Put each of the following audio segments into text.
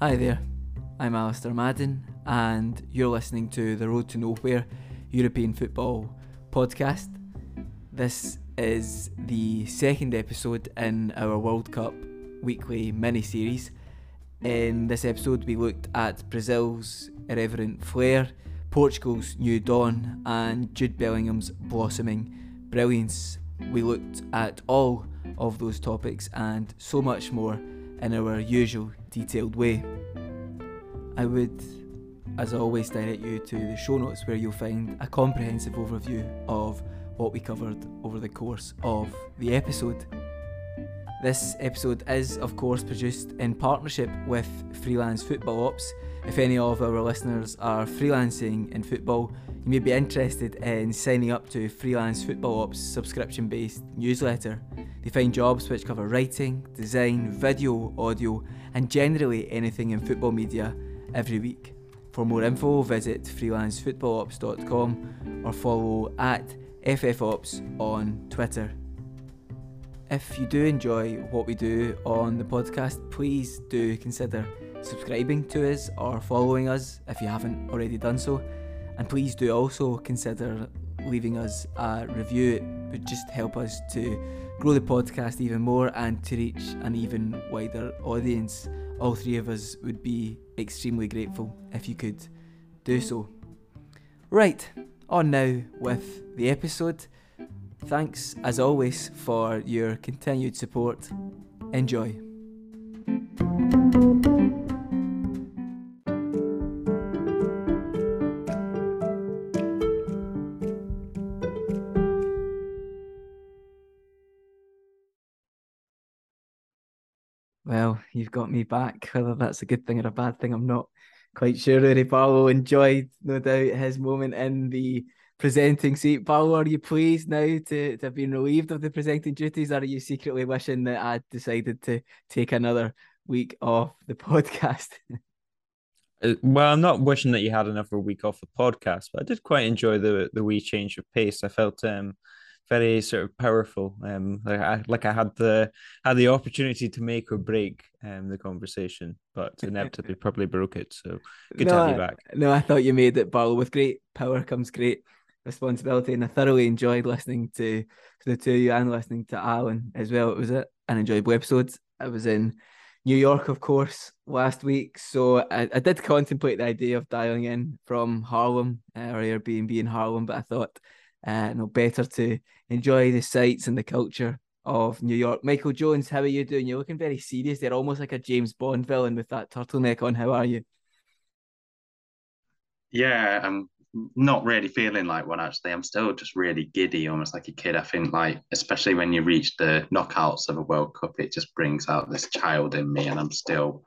Hi there, I'm Alasdair Madden, and you're listening to the Road to Nowhere European Football podcast. This is the second episode in our World Cup weekly mini series. In this episode, we looked at Brazil's irreverent flair, Portugal's new dawn, and Jude Bellingham's blossoming brilliance. We looked at all of those topics and so much more in our usual detailed way. I would, as always, direct you to the show notes where you'll find a comprehensive overview of what we covered over the course of the episode. This episode is, of course, produced in partnership with Freelance Football Ops. If any of our listeners are freelancing in football, you may be interested in signing up to Freelance Football Ops subscription based newsletter. They find jobs which cover writing, design, video, audio, and generally anything in football media every week. For more info, visit freelancefootballops.com or follow at FFOps on Twitter. If you do enjoy what we do on the podcast, please do consider subscribing to us or following us if you haven't already done so. And please do also consider leaving us a review. It would just help us to grow the podcast even more and to reach an even wider audience. All three of us would be extremely grateful if you could do so. Right, on now with the episode. Thanks as always for your continued support. Enjoy. Well, you've got me back. Whether that's a good thing or a bad thing, I'm not quite sure. Uri Barlow enjoyed, no doubt, his moment in the presenting seat. Barlow, are you pleased now to, to have been relieved of the presenting duties, or are you secretly wishing that I'd decided to take another week off the podcast? Uh, well, I'm not wishing that you had another week off the podcast, but I did quite enjoy the the wee change of pace. I felt um very sort of powerful. Um, like I like I had the had the opportunity to make or break um the conversation, but inevitably probably broke it. So good no, to have you back. No, I thought you made it, Barlow. With great power comes great responsibility, and I thoroughly enjoyed listening to, to the two of you and listening to Alan as well. It was an enjoyable episode. I was in New York, of course, last week, so I, I did contemplate the idea of dialing in from Harlem uh, or Airbnb in Harlem, but I thought uh, no better to enjoy the sights and the culture of New York. Michael Jones, how are you doing? You're looking very serious. They're almost like a James Bond villain with that turtleneck on. How are you? Yeah, I'm not really feeling like one actually. I'm still just really giddy, almost like a kid. I think like especially when you reach the knockouts of a World Cup, it just brings out this child in me, and I'm still,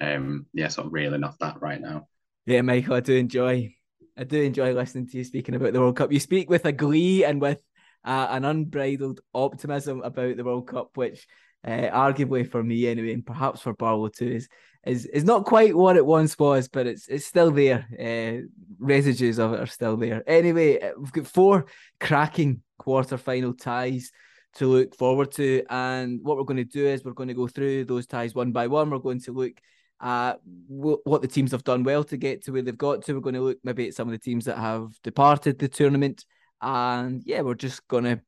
um, yeah, sort of reeling off that right now. Yeah, Michael, I do enjoy, I do enjoy listening to you speaking about the World Cup. You speak with a glee and with uh, an unbridled optimism about the World Cup, which uh, arguably for me anyway, and perhaps for Barlow too, is is is not quite what it once was, but it's it's still there. Uh, residues of it are still there. Anyway, uh, we've got four cracking quarter final ties to look forward to, and what we're going to do is we're going to go through those ties one by one. We're going to look at what the teams have done well to get to where they've got to. We're going to look maybe at some of the teams that have departed the tournament, and yeah, we're just going to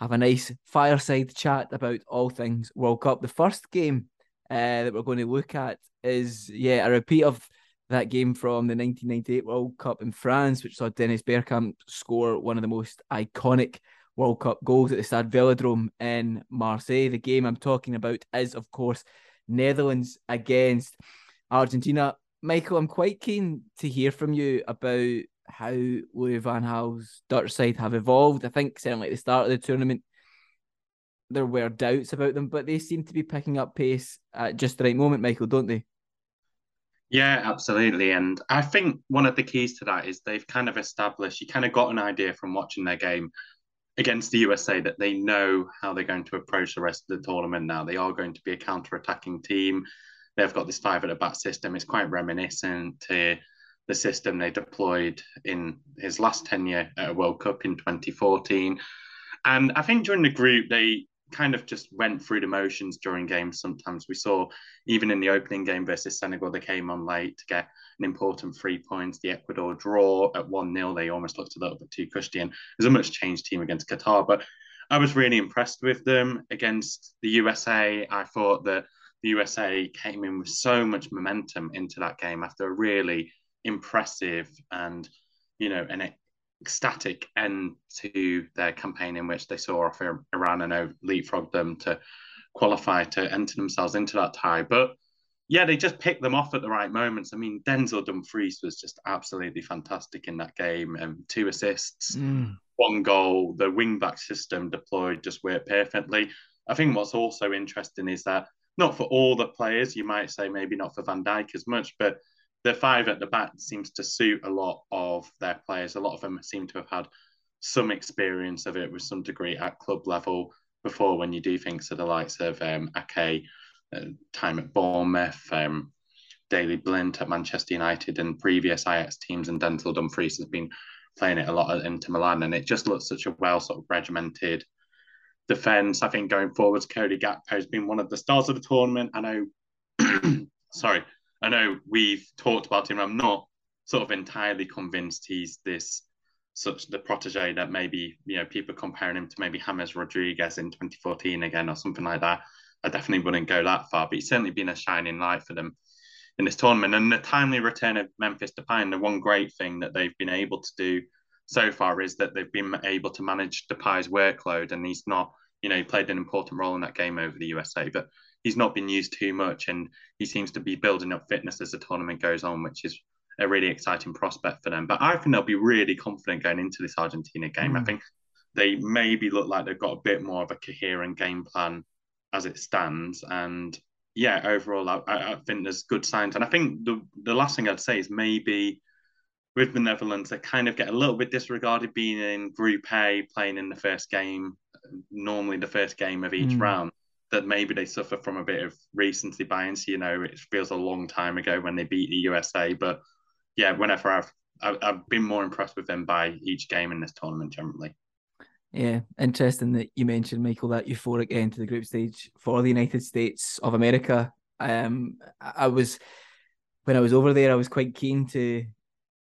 have a nice fireside chat about all things World Cup. The first game uh, that we're going to look at is yeah a repeat of that game from the 1998 World Cup in France, which saw Dennis Bergkamp score one of the most iconic World Cup goals at the Stade Velodrome in Marseille. The game I'm talking about is, of course, Netherlands against Argentina. Michael, I'm quite keen to hear from you about how Louis Van Gaal's Dutch side have evolved. I think certainly at the start of the tournament, there were doubts about them, but they seem to be picking up pace at just the right moment, Michael, don't they? Yeah, absolutely. And I think one of the keys to that is they've kind of established, you kind of got an idea from watching their game against the USA that they know how they're going to approach the rest of the tournament now. They are going to be a counter attacking team. They've got this five at the back system. It's quite reminiscent to the system they deployed in his last tenure at a World Cup in 2014. And I think during the group, they kind of just went through the motions during games. Sometimes we saw, even in the opening game versus Senegal, they came on late to get an important three points. The Ecuador draw at 1 0, they almost looked a little bit too cushy. And was a much changed team against Qatar. But I was really impressed with them against the USA. I thought that the USA came in with so much momentum into that game after a really impressive and, you know, an ecstatic end to their campaign in which they saw off Iran and leapfrogged them to qualify to enter themselves into that tie. But yeah, they just picked them off at the right moments. I mean, Denzel Dumfries was just absolutely fantastic in that game. Um, two assists, mm. one goal. The wing back system deployed just worked perfectly. I think what's also interesting is that not for all the players, you might say maybe not for Van Dijk as much, but the five at the back seems to suit a lot of their players. A lot of them seem to have had some experience of it with some degree at club level before when you do things of the likes of um, Ake, uh, time at Bournemouth, um, Daley Blind at Manchester United and previous Ajax teams, and Denzel Dumfries has been playing it a lot at Inter Milan, and it just looks such a well sort of regimented defence. I think going forwards, Cody Gakpo has been one of the stars of the tournament. I know, sorry, I know we've talked about him. I'm not sort of entirely convinced he's this such the protege that maybe you know people comparing him to maybe James Rodriguez in 2014 again or something like that. I definitely wouldn't go that far, but he's certainly been a shining light for them in this tournament. And the timely return of Memphis Depay, and the one great thing that they've been able to do so far is that they've been able to manage Depay's workload, and he's not, you know, he played an important role in that game over the USA, but he's not been used too much, and he seems to be building up fitness as the tournament goes on, which is a really exciting prospect for them. But I think they'll be really confident going into this Argentina game. Mm. I think they maybe look like they've got a bit more of a coherent game plan as it stands, and yeah, overall, I, I think there's good signs. And I think the the last thing I'd say is maybe with the Netherlands, they kind of get a little bit disregarded being in Group A, playing in the first game, normally the first game of each mm. round that maybe they suffer from a bit of recency bias. You know, it feels a long time ago when they beat the USA, but yeah, whenever I've I've been more impressed with them by each game in this tournament generally. Yeah, interesting that you mentioned Michael that euphoric end to the group stage for the United States of America. Um, I was when I was over there, I was quite keen to,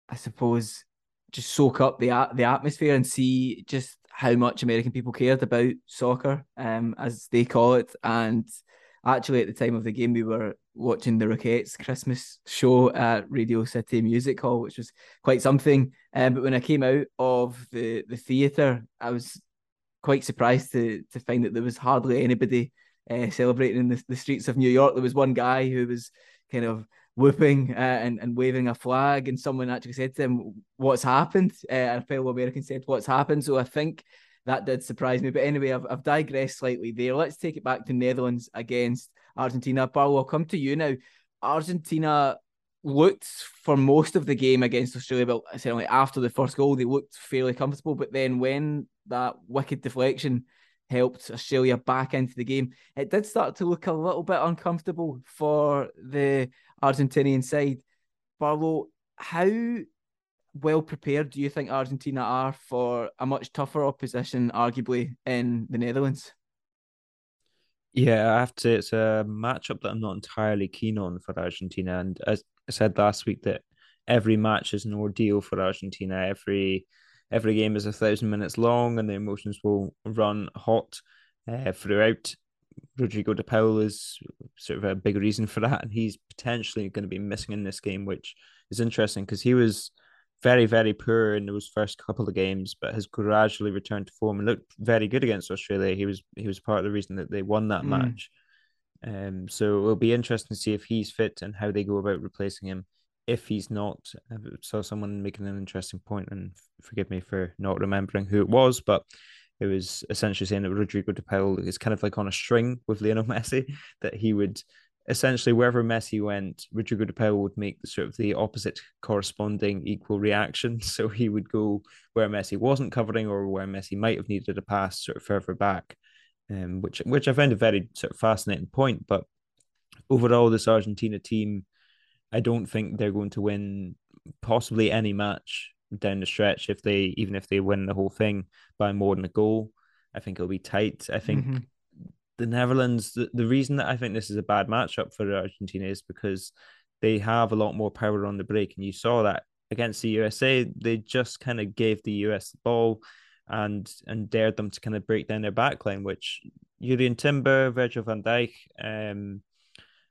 I suppose, just soak up the the atmosphere and see just how much American people cared about soccer, um, as they call it. And actually, at the time of the game, we were watching the Rockettes Christmas show at Radio City Music Hall, which was quite something. Um, but when I came out of the the theatre, I was quite surprised to to find that there was hardly anybody uh, celebrating in the, the streets of New York. There was one guy who was kind of whooping uh, and, and waving a flag, and someone actually said to him, "What's happened?" Uh, a fellow American said, "What's happened?" So I think that did surprise me. But anyway, I've, I've digressed slightly there. Let's take it back to Netherlands against Argentina. Paul, I'll come to you now. Argentina looked for most of the game against Australia, but certainly after the first goal, they looked fairly comfortable. But then when that wicked deflection helped Australia back into the game, it did start to look a little bit uncomfortable for the Argentinian side. Barlow, how well prepared do you think Argentina are for a much tougher opposition, arguably, in the Netherlands? Yeah, I have to. It's a matchup that I'm not entirely keen on for Argentina. And as I said last week, that every match is an ordeal for Argentina. Every every game is a thousand minutes long, and the emotions will run hot uh, throughout. Rodrigo de Paul is sort of a big reason for that, and he's potentially going to be missing in this game, which is interesting because he was very, very poor in those first couple of games, but has gradually returned to form and looked very good against Australia. He was he was part of the reason that they won that mm. match. Um, so it'll be interesting to see if he's fit and how they go about replacing him. If he's not, I saw someone making an interesting point, and forgive me for not remembering who it was, but it was essentially saying that Rodrigo de Paul is kind of like on a string with Lionel Messi, that he would essentially wherever Messi went, Rodrigo de Paul would make the sort of the opposite corresponding equal reaction. So he would go where Messi wasn't covering or where Messi might have needed a pass sort of further back, um, which which I found a very sort of fascinating point. But overall, this Argentina team, I don't think they're going to win possibly any match down the stretch if they even if they win the whole thing by more than a goal. I think it'll be tight. I think mm-hmm the Netherlands, the, the reason that I think this is a bad matchup for Argentina is because they have a lot more power on the break. And you saw that against the USA, they just kind of gave the US the ball and and dared them to kind of break down their backline, which Jurrien Timber, Virgil van Dijk, um,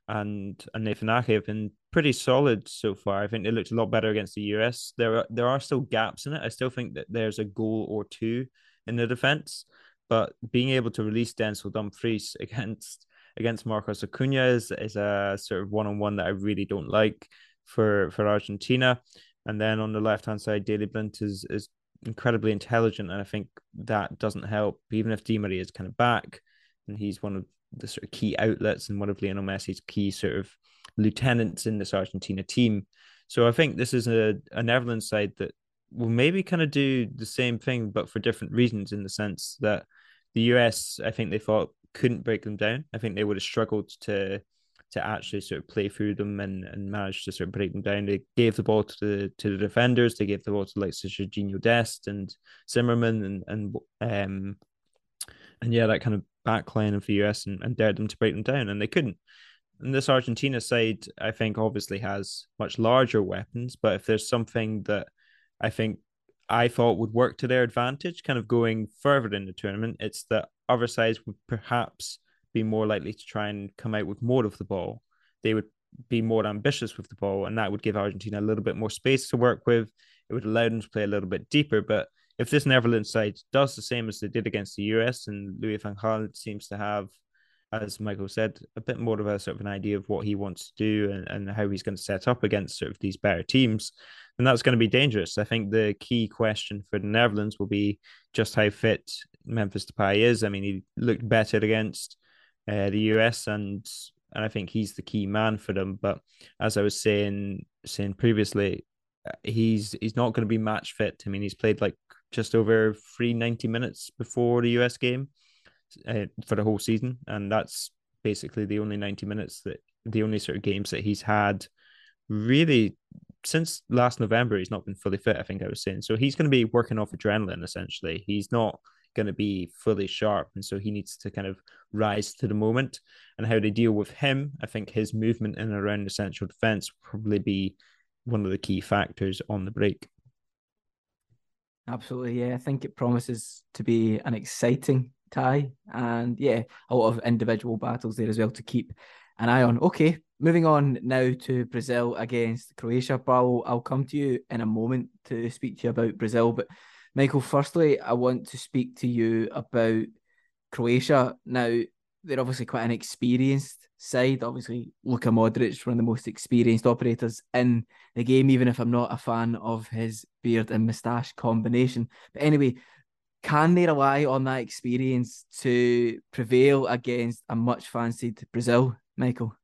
and and Nathan Ake have been pretty solid so far. I think they looked a lot better against the US. There are there are still gaps in it. I still think that there's a goal or two in the defense, but being able to release Denzel Dumfries against against Marcos Acuna is, is a sort of one on one that I really don't like for for Argentina. And then on the left hand side, Daley Blind is is incredibly intelligent, and I think that doesn't help. Even if Di Maria is kind of back, and he's one of the sort of key outlets and one of Lionel Messi's key sort of lieutenants in this Argentina team. So I think this is a, a Netherlands side that will maybe kind of do the same thing, but for different reasons, in the sense that the US, I think they thought couldn't break them down. I think they would have struggled to to actually sort of play through them and, and manage to sort of break them down. They gave the ball to the to the defenders. They gave the ball to like Serginho Dest and Zimmerman and and um and yeah, that kind of backline of the US and, and dared them to break them down, and they couldn't. And this Argentina side, I think, obviously has much larger weapons. But if there's something that I think I thought would work to their advantage, kind of going further in the tournament, it's that other sides would perhaps be more likely to try and come out with more of the ball. They would be more ambitious with the ball, and that would give Argentina a little bit more space to work with. It would allow them to play a little bit deeper. But if this Netherlands side does the same as they did against the US, and Louis van Gaal seems to have, as Michael said, a bit more of a sort of an idea of what he wants to do and, and how he's going to set up against sort of these better teams, then that's going to be dangerous. I think the key question for the Netherlands will be just how fit Memphis Depay is. I mean, he looked better against uh, the US, and and I think he's the key man for them. But as I was saying saying previously, uh, he's he's not going to be match fit. I mean, he's played like just over three ninety minutes before the US game uh, for the whole season, and that's basically the only ninety minutes that the only sort of games that he's had really since last November. He's not been fully fit. I think I was saying so. He's going to be working off adrenaline essentially. He's not going to be fully sharp, and so he needs to kind of rise to the moment. And how they deal with him, I think his movement in and around the central defense will probably be one of the key factors on the break. Absolutely, yeah. I think it promises to be an exciting tie, and yeah, a lot of individual battles there as well to keep an eye on. Okay, moving on now to Brazil against Croatia. Barlow, I'll come to you in a moment to speak to you about Brazil, but Michael, firstly, I want to speak to you about Croatia. Now, they're obviously quite an experienced side. Obviously, Luka Modric, one of the most experienced operators in the game, even if I'm not a fan of his beard and moustache combination. But anyway, can they rely on that experience to prevail against a much fancied Brazil, Michael?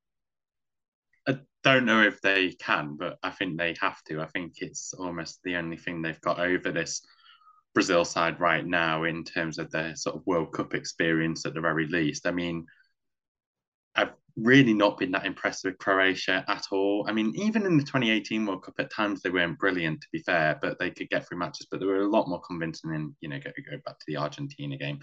I don't know if they can, but I think they have to. I think it's almost the only thing they've got over this Brazil side right now in terms of their sort of World Cup experience at the very least. I mean, I've really not been that impressed with Croatia at all. I mean, even in the 2018 World Cup, at times they weren't brilliant, to be fair, but they could get through matches. But they were a lot more convincing in, you know, go, go back to the Argentina game,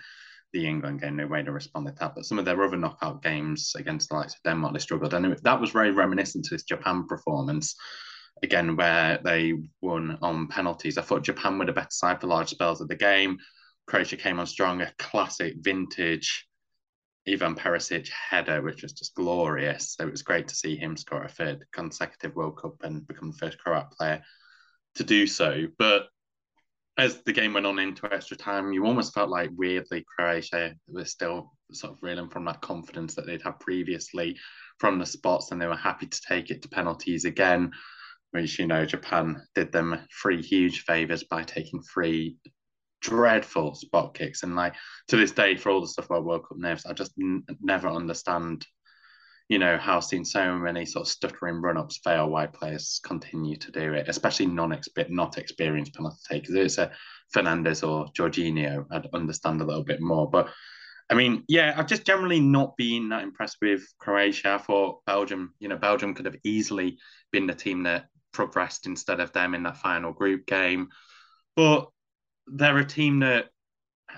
the England game, no way to respond to that. But some of their other knockout games against the likes of Denmark, they struggled. And that was very reminiscent to this Japan performance again where they won on penalties. I thought Japan were the better side for large spells of the game. Croatia came on strong, a classic vintage Ivan Perisic header, which was just glorious. So it was great to see him score a third consecutive World Cup and become the first Croat player to do so. But as the game went on into extra time, you almost felt like weirdly Croatia was still sort of reeling from that confidence that they'd had previously from the spots, and they were happy to take it to penalties again which you know Japan did them three huge favors by taking three dreadful spot kicks. And like to this day, for all the stuff about World Cup nerves, I just n- never understand, you know, how seeing so many sort of stuttering run ups fail why players continue to do it, especially non not experienced penalty takers. If it's a Fernandez or Jorginho, I'd understand a little bit more. But I mean, yeah, I've just generally not been that impressed with Croatia. I thought Belgium, you know, Belgium could have easily been the team that progressed instead of them in that final group game. But they're a team that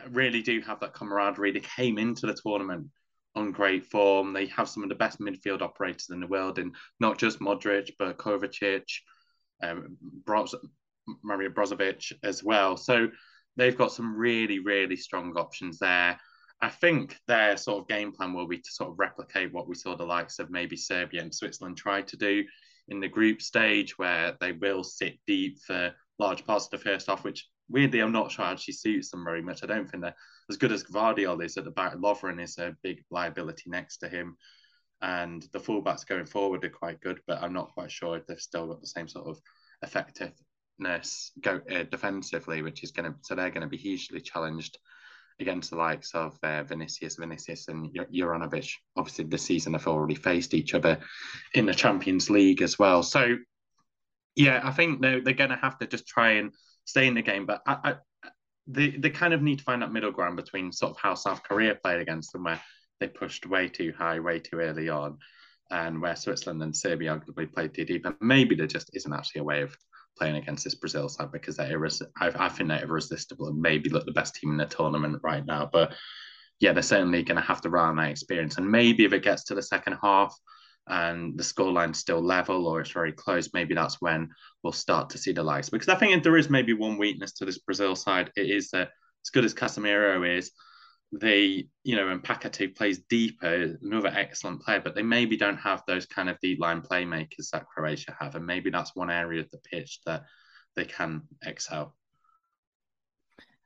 really do have that camaraderie. They came into the tournament on great form. They have some of the best midfield operators in the world, and not just Modric, but Kovacic, um, Broz- Mario Brozovic as well. So they've got some really, really strong options there. I think their sort of game plan will be to sort of replicate what we saw the likes of maybe Serbia and Switzerland try to do in the group stage, where they will sit deep for large parts of the first half, which weirdly I'm not sure actually suits them very much. I don't think they're as good as Gvardiol is at the back. Lovren is a big liability next to him. And the fullbacks going forward are quite good, but I'm not quite sure if they've still got the same sort of effectiveness go uh, defensively, which is going to so they're going to be hugely challenged against the likes of uh, Vinicius, Vinicius, and Juranovic. Obviously, this season have already faced each other in the Champions League as well. So, yeah, I think they're, they're going to have to just try and stay in the game. But I, I, they, they kind of need to find that middle ground between sort of how South Korea played against them, where they pushed way too high, way too early on, and where Switzerland and Serbia arguably played too deep. And maybe there just isn't actually a way of playing against this Brazil side because they're irres- I, I think they're irresistible and maybe look the best team in the tournament right now. But yeah, they're certainly going to have to rely on that experience. And maybe if it gets to the second half and the scoreline's still level or it's very close, maybe that's when we'll start to see the likes. Because I think if there is maybe one weakness to this Brazil side, it is that as good as Casemiro is, they, you know, and Paquetá plays deeper, another excellent player, but they maybe don't have those kind of deep line playmakers that Croatia have. And maybe that's one area of the pitch that they can excel.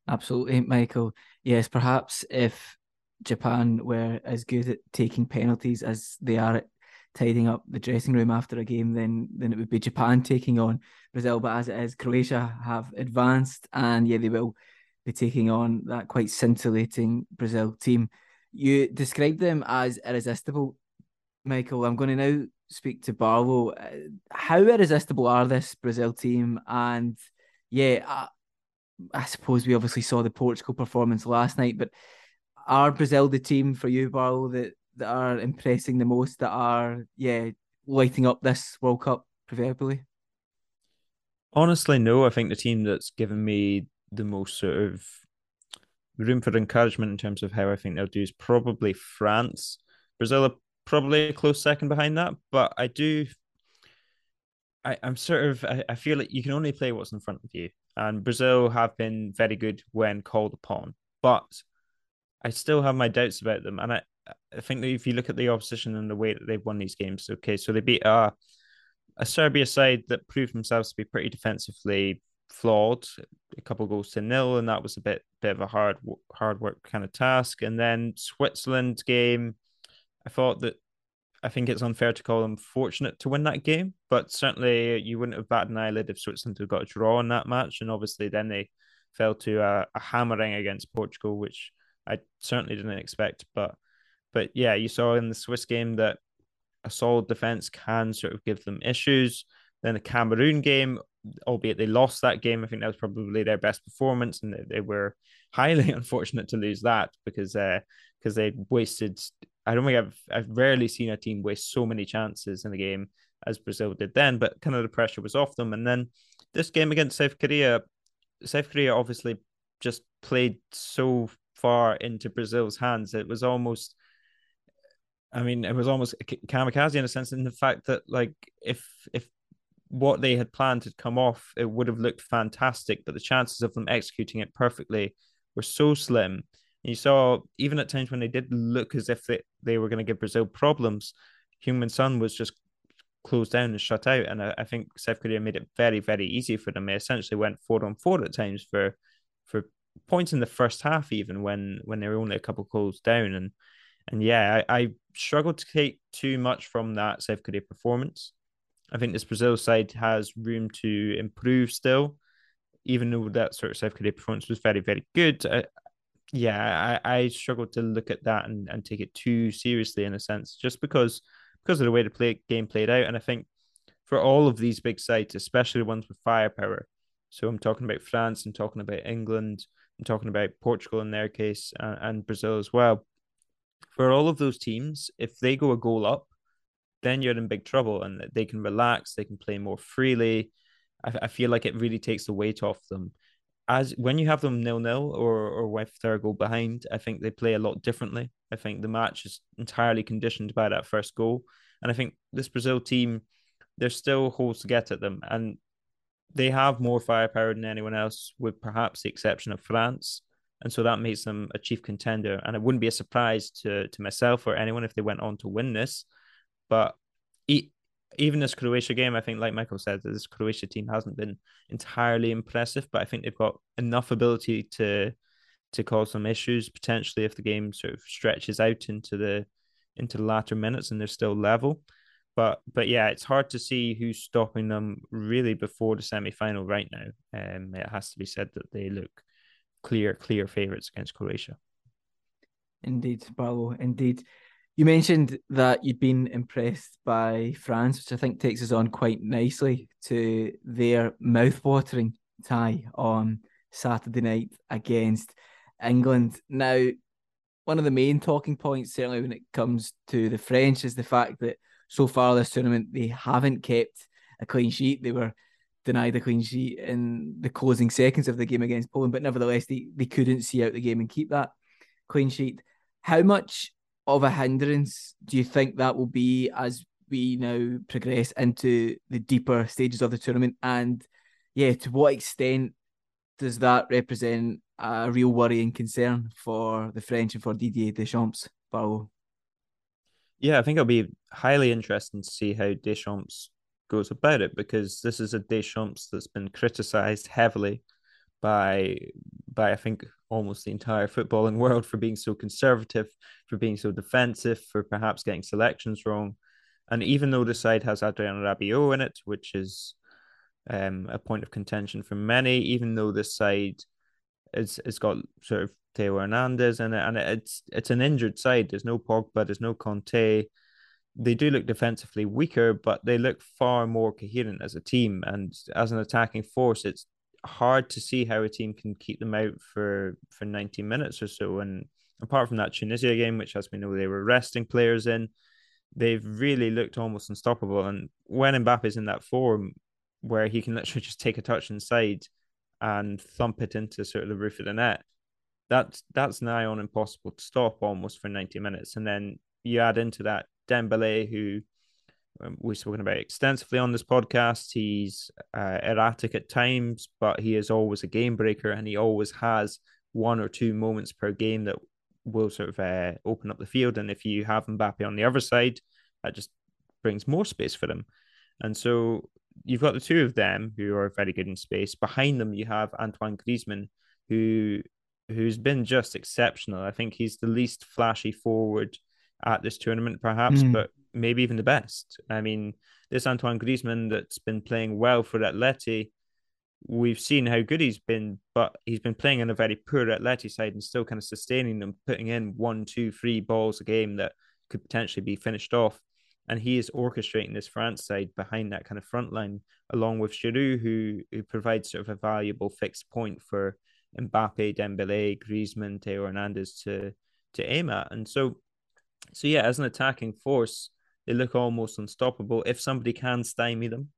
Absolutely, Michael. Yes, perhaps if Japan were as good at taking penalties as they are at tidying up the dressing room after a game, then then it would be Japan taking on Brazil. But as it is, Croatia have advanced, and yeah, they will be taking on that quite scintillating Brazil team. You described them as irresistible, Michael. I'm going to now speak to Barlow. Uh, how irresistible are this Brazil team? And yeah, I, I suppose we obviously saw the Portugal performance last night, but are Brazil the team for you, Barlow, that, that are impressing the most, that are, yeah, lighting up this World Cup, proverbially? Honestly, no. I think the team that's given me the most sort of room for encouragement in terms of how I think they'll do is probably France. Brazil are probably a close second behind that, but I do. I, I'm sort of I, I feel like you can only play what's in front of you, and Brazil have been very good when called upon, but I still have my doubts about them, and I I think that if you look at the opposition and the way that they've won these games, okay, so they beat a a Serbia side that proved themselves to be pretty defensively flawed, a couple goals to nil, and that was a bit bit of a hard hard work kind of task. And then Switzerland game, I thought that I think it's unfair to call them fortunate to win that game, but certainly you wouldn't have batted an eyelid if Switzerland had got a draw in that match, and obviously then they fell to a, a hammering against Portugal, which I certainly didn't expect. But but yeah, you saw in the Swiss game that a solid defense can sort of give them issues. Then the Cameroon game, albeit they lost that game. I think that was probably their best performance, and they, were highly unfortunate to lose that because because uh, they wasted. I don't think I've I've rarely seen a team waste so many chances in the game as Brazil did then, but kind of the pressure was off them. And then this game against South Korea, South Korea obviously just played so far into Brazil's hands. It was almost I mean, it was almost kamikaze in a sense, in the fact that like if if what they had planned had come off, it would have looked fantastic. But the chances of them executing it perfectly were so slim. And you saw even at times when they did look as if they, they were going to give Brazil problems, Heung-min Son was just closed down and shut out. And I, I, think South Korea made it very, very easy for them. They essentially went four on four at times for for points in the first half, even when when they were only a couple goals down. And and yeah, I, I struggled to take too much from that South Korea performance. I think this Brazil side has room to improve still, even though that sort of South Korea performance was very, very good. Yeah, I, I struggled to look at that and, and take it too seriously in a sense, just because because of the way the play game played out. And I think for all of these big sides, especially the ones with firepower, so I'm talking about France, I'm talking about England, I'm talking about Portugal in their case, uh, and Brazil as well. For all of those teams, if they go a goal up, then you're in big trouble and they can relax, they can play more freely. I, I feel like it really takes the weight off them. as when you have them nil nil or or if they're a goal behind, I think they play a lot differently. I think the match is entirely conditioned by that first goal, and I think this Brazil team, there's still holes to get at them, and they have more firepower than anyone else, with perhaps the exception of France. And so that makes them a chief contender. And it wouldn't be a surprise to, to myself or anyone if they went on to win this. But even this Croatia game, I think, like Michael said, this Croatia team hasn't been entirely impressive, but I think they've got enough ability to to cause some issues potentially if the game sort of stretches out into the into the latter minutes and they're still level. But but yeah, it's hard to see who's stopping them really before the semi final right now. Um, it has to be said that they look clear clear favourites against Croatia. Indeed, Barlow. Indeed. You mentioned that you'd been impressed by France, which I think takes us on quite nicely to their mouth-watering tie on Saturday night against England. Now, one of the main talking points, certainly when it comes to the French, is the fact that so far this tournament they haven't kept a clean sheet. They were denied a clean sheet in the closing seconds of the game against Poland, but nevertheless they, they couldn't see out the game and keep that clean sheet. How much of a hindrance do you think that will be as we now progress into the deeper stages of the tournament? And yeah, to what extent does that represent a real worry and concern for the French and for Didier Deschamps, Barlow? Yeah, I think it'll be highly interesting to see how Deschamps goes about it because this is a Deschamps that's been criticised heavily by by I think almost the entire footballing world for being so conservative, for being so defensive, for perhaps getting selections wrong. And even though the side has Adrien Rabiot in it, which is um, a point of contention for many, even though this side is it's got sort of Theo Hernandez in it, and it's it's an injured side. There's no Pogba, there's no Kanté. They do look defensively weaker, but they look far more coherent as a team. And as an attacking force, it's hard to see how a team can keep them out for for 90 minutes or so. And apart from that Tunisia game, which as we know oh, they were resting players in, they've really looked almost unstoppable. And when Mbappe's in that form where he can literally just take a touch inside and thump it into sort of the roof of the net, that's that's nigh on impossible to stop almost for 90 minutes. And then you add into that Dembele, who um, we've spoken about extensively on this podcast. He's uh, erratic at times, but he is always a game breaker, and he always has one or two moments per game that will sort of uh, open up the field. And if you have Mbappe on the other side, that just brings more space for them. And so you've got the two of them who are very good in space. Behind them, you have Antoine Griezmann, who who's been just exceptional. I think he's the least flashy forward at this tournament, perhaps, mm. but maybe even the best. I mean, this Antoine Griezmann that's been playing well for Atleti, we've seen how good he's been, but he's been playing in a very poor Atleti side and still kind of sustaining them, putting in one, two, three balls a game that could potentially be finished off. And he is orchestrating this France side behind that kind of front line, along with Giroud, who who provides sort of a valuable fixed point for Mbappe, Dembele, Griezmann, Theo Hernandez to to aim at. And so, so yeah, as an attacking force, they look almost unstoppable. If somebody can stymie them,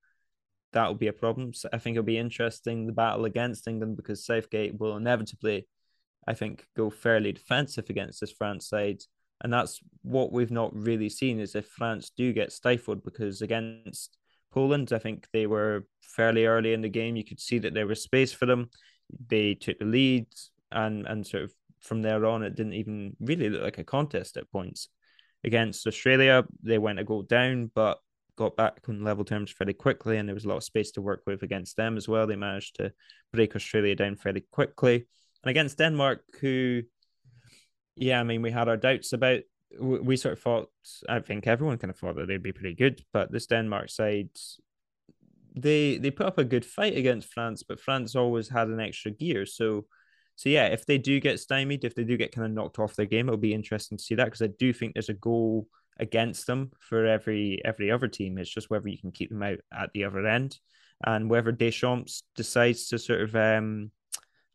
that will be a problem. So I think it'll be interesting the battle against England because Southgate will inevitably, I think, go fairly defensive against this France side. And that's what we've not really seen is if France do get stifled because against Poland, I think they were fairly early in the game. You could see that there was space for them. They took the lead and and sort of from there on it didn't even really look like a contest at points against Australia. They went a goal down, but got back on level terms fairly quickly, and there was a lot of space to work with against them as well. They managed to break Australia down fairly quickly. And against Denmark, who, yeah, I mean, we had our doubts about. We sort of thought, I think everyone kind of thought that they'd be pretty good, but this Denmark side, they they put up a good fight against France, but France always had an extra gear. So so yeah, if they do get stymied, if they do get kind of knocked off their game, it'll be interesting to see that because I do think there's a goal against them for every every other team. It's just whether you can keep them out at the other end, and whether Deschamps decides to sort of um,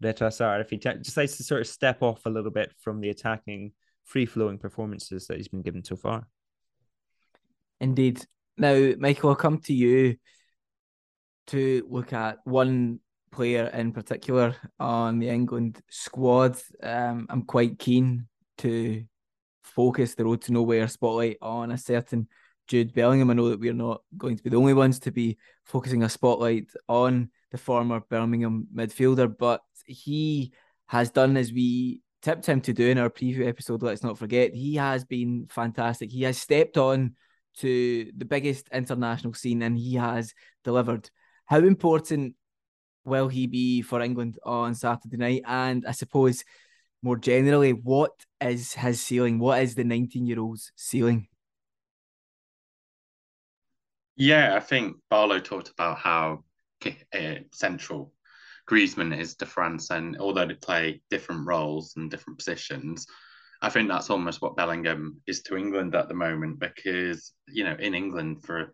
let us retrasar, if he t- decides to sort of step off a little bit from the attacking, free flowing performances that he's been given so far. Indeed. Now, Michael, I'll come to you to look at one player in particular on the England squad. Um, I'm quite keen to focus the road to nowhere spotlight on a certain Jude Bellingham. I know that we're not going to be the only ones to be focusing a spotlight on the former Birmingham midfielder, but he has done as we tipped him to do in our preview episode. Let's not forget, he has been fantastic. He has stepped on to the biggest international scene and he has delivered. How important will he be for England on Saturday night? And I suppose more generally, what is his ceiling? What is the 19 year old's ceiling? Yeah, I think Barlow talked about how uh, central Griezmann is to France, and although they play different roles and different positions, I think that's almost what Bellingham is to England at the moment. Because you know, in England for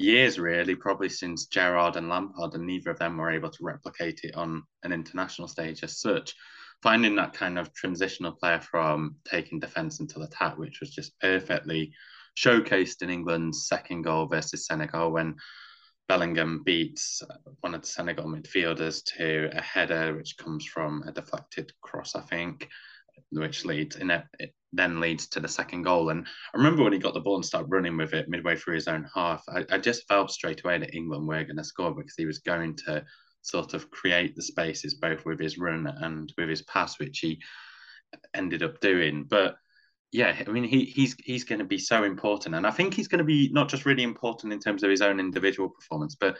years, really, probably since Gerrard and Lampard, and neither of them were able to replicate it on an international stage as such. Finding that kind of transitional player from taking defence until attack, which was just perfectly showcased in England's second goal versus Senegal when Bellingham beats one of the Senegal midfielders to a header which comes from a deflected cross, I think, which leads in it, then leads to the second goal. And I remember when he got the ball and started running with it midway through his own half, I, I just felt straight away that England were going to score because he was going to sort of create the spaces both with his run and with his pass, which he ended up doing. But yeah, I mean, he he's he's going to be so important, and I think he's going to be not just really important in terms of his own individual performance, but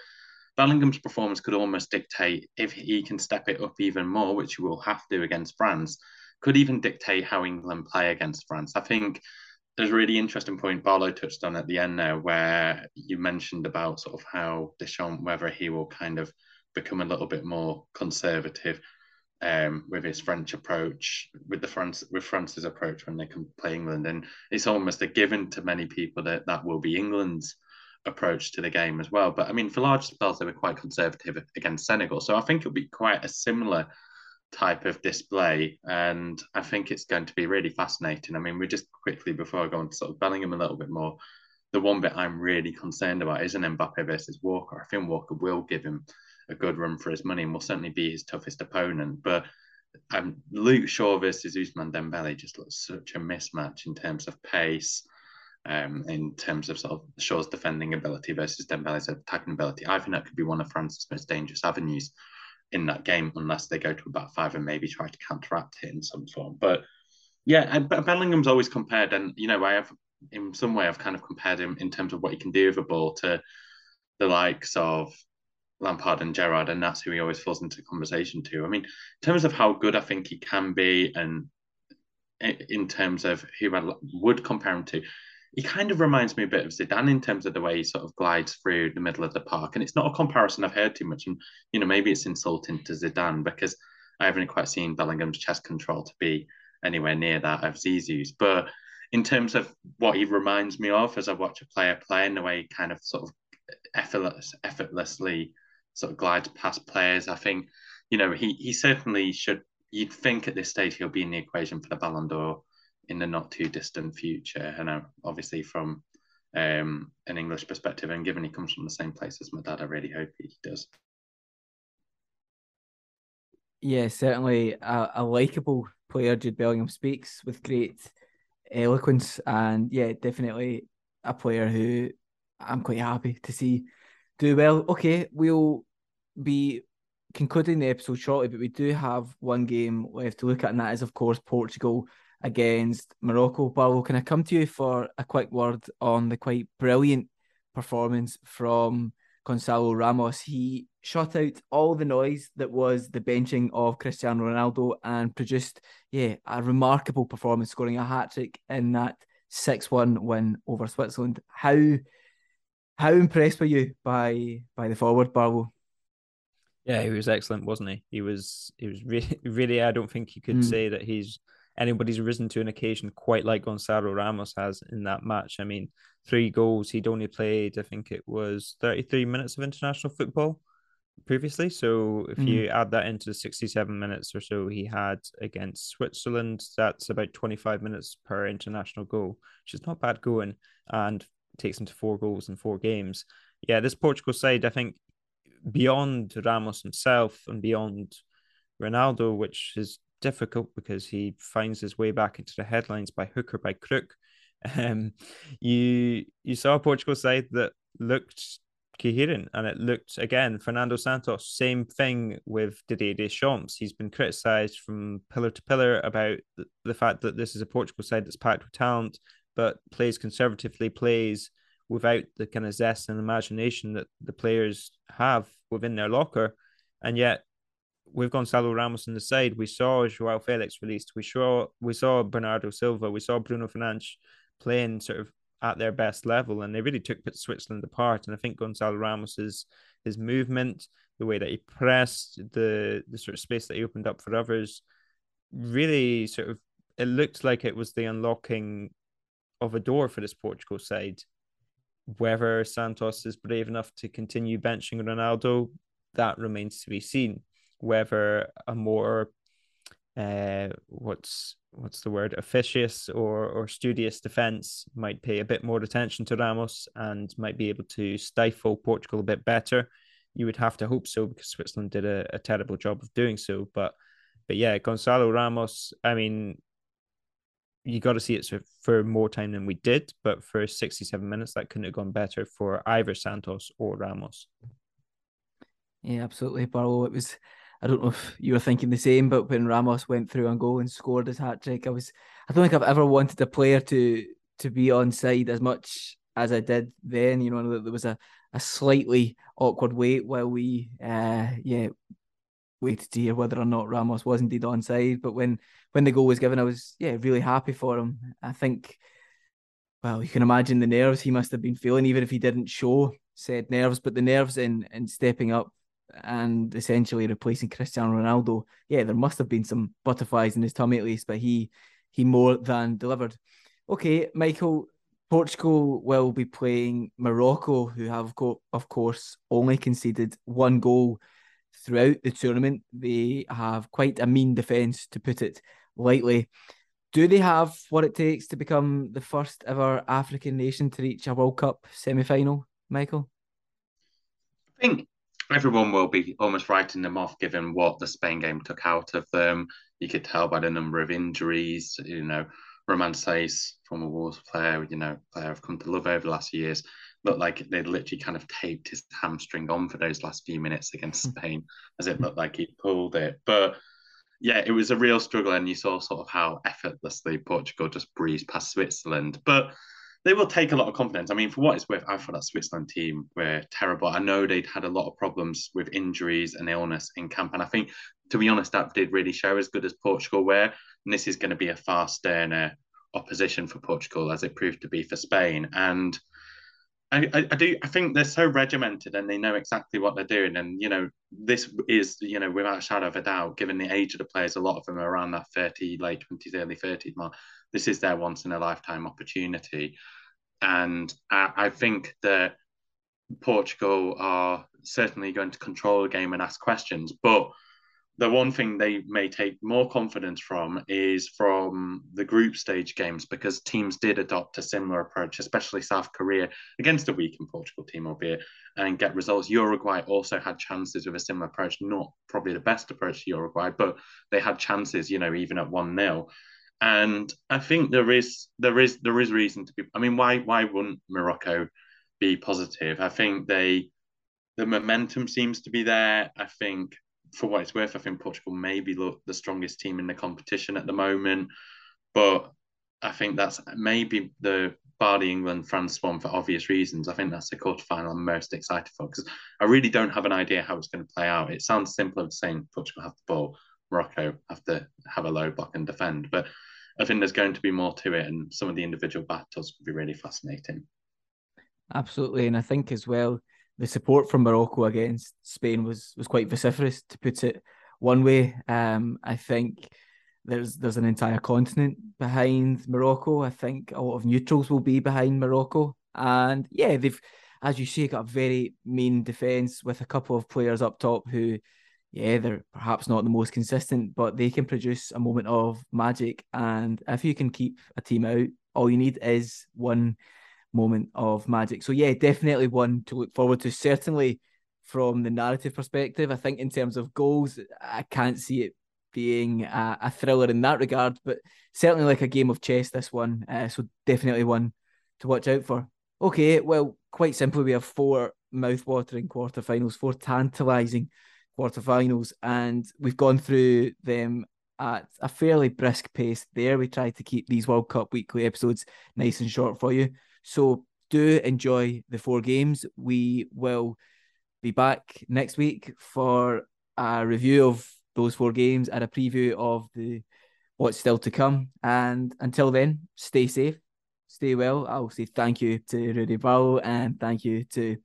Bellingham's performance could almost dictate if he can step it up even more, which he will have to against France. Could even dictate how England play against France. I think there's a really interesting point Barlow touched on at the end there, where you mentioned about sort of how Deschamps, whether he will kind of become a little bit more conservative um, with his French approach, with the France with France's approach when they come play England, and it's almost a given to many people that that will be England's approach to the game as well. But I mean, for large spells, they were quite conservative against Senegal, so I think it'll be quite a similar type of display, and I think it's going to be really fascinating. I mean, we just quickly before I go on to sort of Bellingham a little bit more. The one bit I'm really concerned about isn't Mbappe versus Walker. I think Walker will give him a good run for his money and will certainly be his toughest opponent. But um, Luke Shaw versus Ousmane Dembele just looks such a mismatch in terms of pace, um, in terms of sort of Shaw's defending ability versus Dembele's attacking ability. I think that could be one of France's most dangerous avenues in that game, unless they go to a back five and maybe try to counteract it in some form. But yeah, Bellingham's always compared, and you know, I have in some way I've kind of compared him in terms of what he can do with a ball to the likes of Lampard and Gerrard, and that's who he always falls into conversation to. I mean, in terms of how good I think he can be, and in terms of who I would compare him to, he kind of reminds me a bit of Zidane in terms of the way he sort of glides through the middle of the park. And it's not a comparison I've heard too much, and you know maybe it's insulting to Zidane because I haven't quite seen Bellingham's chest control to be anywhere near that of Zizou's, but in terms of what he reminds me of as I watch a player play and the way he kind of sort of effortless, effortlessly sort of glides past players. I think, you know, he he certainly should. You'd think at this stage he'll be in the equation for the Ballon d'Or in the not too distant future. And uh, obviously from um, an English perspective, and given he comes from the same place as my dad, I really hope he does. Yeah, certainly a, a likable player. Jude Bellingham speaks with great eloquence, and yeah, definitely a player who I'm quite happy to see do well. Okay, we'll be concluding the episode shortly, but we do have one game left to look at, and that is, of course, Portugal against Morocco. Barlow, can I come to you for a quick word on the quite brilliant performance from Gonçalo Ramos? He shut out all the noise that was the benching of Cristiano Ronaldo and produced, yeah, a remarkable performance, scoring a hat trick in that 6 1 win over Switzerland. How how impressed were you by by the forward, Barlow? Yeah, he was excellent, wasn't he? He was he was really really. I don't think you could mm. say that he's anybody's risen to an occasion quite like Gonçalo Ramos has in that match. I mean, three goals. He'd only played, I think it was 33 minutes of international football previously. So if mm. you add that into the 67 minutes or so he had against Switzerland, that's about 25 minutes per international goal, which is not bad going. And takes him to four goals in four games. Yeah, this Portugal side, I think beyond Ramos himself and beyond Ronaldo, which is difficult because he finds his way back into the headlines by hook or by crook. Um, you you saw a Portugal side that looked coherent and it looked again Fernando Santos same thing with Didier Deschamps he's been criticized from pillar to pillar about the, the fact that this is a Portugal side that's packed with talent but plays conservatively plays without the kind of zest and imagination that the players have within their locker and yet with Gonçalo Ramos on the side, we saw Joao Felix released. We saw we saw Bernardo Silva. We saw Bruno Fernandes playing sort of at their best level, and they really took Switzerland apart. And I think Gonçalo Ramos's his movement, the way that he pressed, the the sort of space that he opened up for others, really sort of it looked like it was the unlocking of a door for this Portugal side. Whether Santos is brave enough to continue benching Ronaldo, that remains to be seen whether a more uh, what's what's the word officious or or studious defense might pay a bit more attention to Ramos and might be able to stifle Portugal a bit better. You would have to hope so because Switzerland did a, a terrible job of doing so. But but yeah, Gonçalo Ramos. I mean, you got to see it for more time than we did, but for 67 minutes, that couldn't have gone better for either Santos or Ramos. Yeah, absolutely, Barlow. It was I don't know if you were thinking the same, but when Ramos went through and goal and scored his hat trick, I was I don't think I've ever wanted a player to to be on side as much as I did then. You know, there was a, a slightly awkward wait while we uh yeah waited to hear whether or not Ramos was indeed on side. But when when the goal was given, I was yeah really happy for him. I think well, you can imagine the nerves he must have been feeling, even if he didn't show said nerves, but the nerves in in stepping up and essentially replacing Cristiano Ronaldo, yeah, there must have been some butterflies in his tummy at least, but he he more than delivered. Okay, Michael, Portugal will be playing Morocco, who have of course only conceded one goal throughout the tournament. They have quite a mean defence, to put it lightly. Do they have what it takes to become the first ever African nation to reach a World Cup semi final, Michael? I think everyone will be almost writing them off given what the Spain game took out of them. You could tell by the number of injuries. You know, Romain Saïss, former Wolves player, you know, player I've come to love over the last few years, looked like they'd literally kind of taped his hamstring on for those last few minutes against hmm. Spain, as it looked like he pulled it. But yeah, it was a real struggle, and you saw sort of how effortlessly Portugal just breezed past Switzerland. But they will take a lot of confidence. I mean, for what it's worth, I thought that Switzerland team were terrible. I know they'd had a lot of problems with injuries and illness in camp, and I think, to be honest, that did really show as good as Portugal were. And this is going to be a far sterner opposition for Portugal as it proved to be for Spain. And I, I, do I think they're so regimented and they know exactly what they're doing. And you know, this is you know without a shadow of a doubt, given the age of the players, a lot of them are around that thirty, late twenties, early thirties mark. This is their once in a lifetime opportunity, and I, I think that Portugal are certainly going to control the game and ask questions, but the one thing they may take more confidence from is from the group stage games because teams did adopt a similar approach, especially South Korea against a weakened Portugal team, albeit, and get results. Uruguay also had chances with a similar approach, not probably the best approach to Uruguay, but they had chances, you know, even at 1 0. And I think there is there is there is reason to be I mean, why why wouldn't Morocco be positive? I think they the momentum seems to be there. I think for what it's worth, I think Portugal may be the strongest team in the competition at the moment. But I think that's maybe the bar the England France one for obvious reasons. I think that's the quarterfinal I'm most excited for because I really don't have an idea how it's going to play out. It sounds simpler than saying Portugal have the ball, Morocco have to have a low block and defend, but I think there's going to be more to it, and some of the individual battles will be really fascinating. Absolutely, and I think as well the support from Morocco against Spain was was quite vociferous, to put it one way. Um, I think there's there's an entire continent behind Morocco. I think a lot of neutrals will be behind Morocco, and yeah, they've, as you say, got a very mean defense with a couple of players up top who, yeah, they're perhaps not the most consistent, but they can produce a moment of magic. And if you can keep a team out, all you need is one moment of magic. So yeah, definitely one to look forward to. Certainly from the narrative perspective. I think in terms of goals, I can't see it being a, a thriller in that regard, but certainly like a game of chess. This one, uh, so definitely one to watch out for. Okay, well, quite simply, we have four mouth-watering quarterfinals, four tantalising quarterfinals, and we've gone through them at a fairly brisk pace. There, we try to keep these World Cup weekly episodes nice and short for you. So do enjoy the four games. We will be back next week for a review of those four games and a preview of the what's still to come. And until then, stay safe, stay well. I'll say thank you to Rudy Bow and thank you to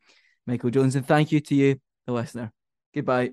Michael Jones and thank you to you, the listener. Goodbye.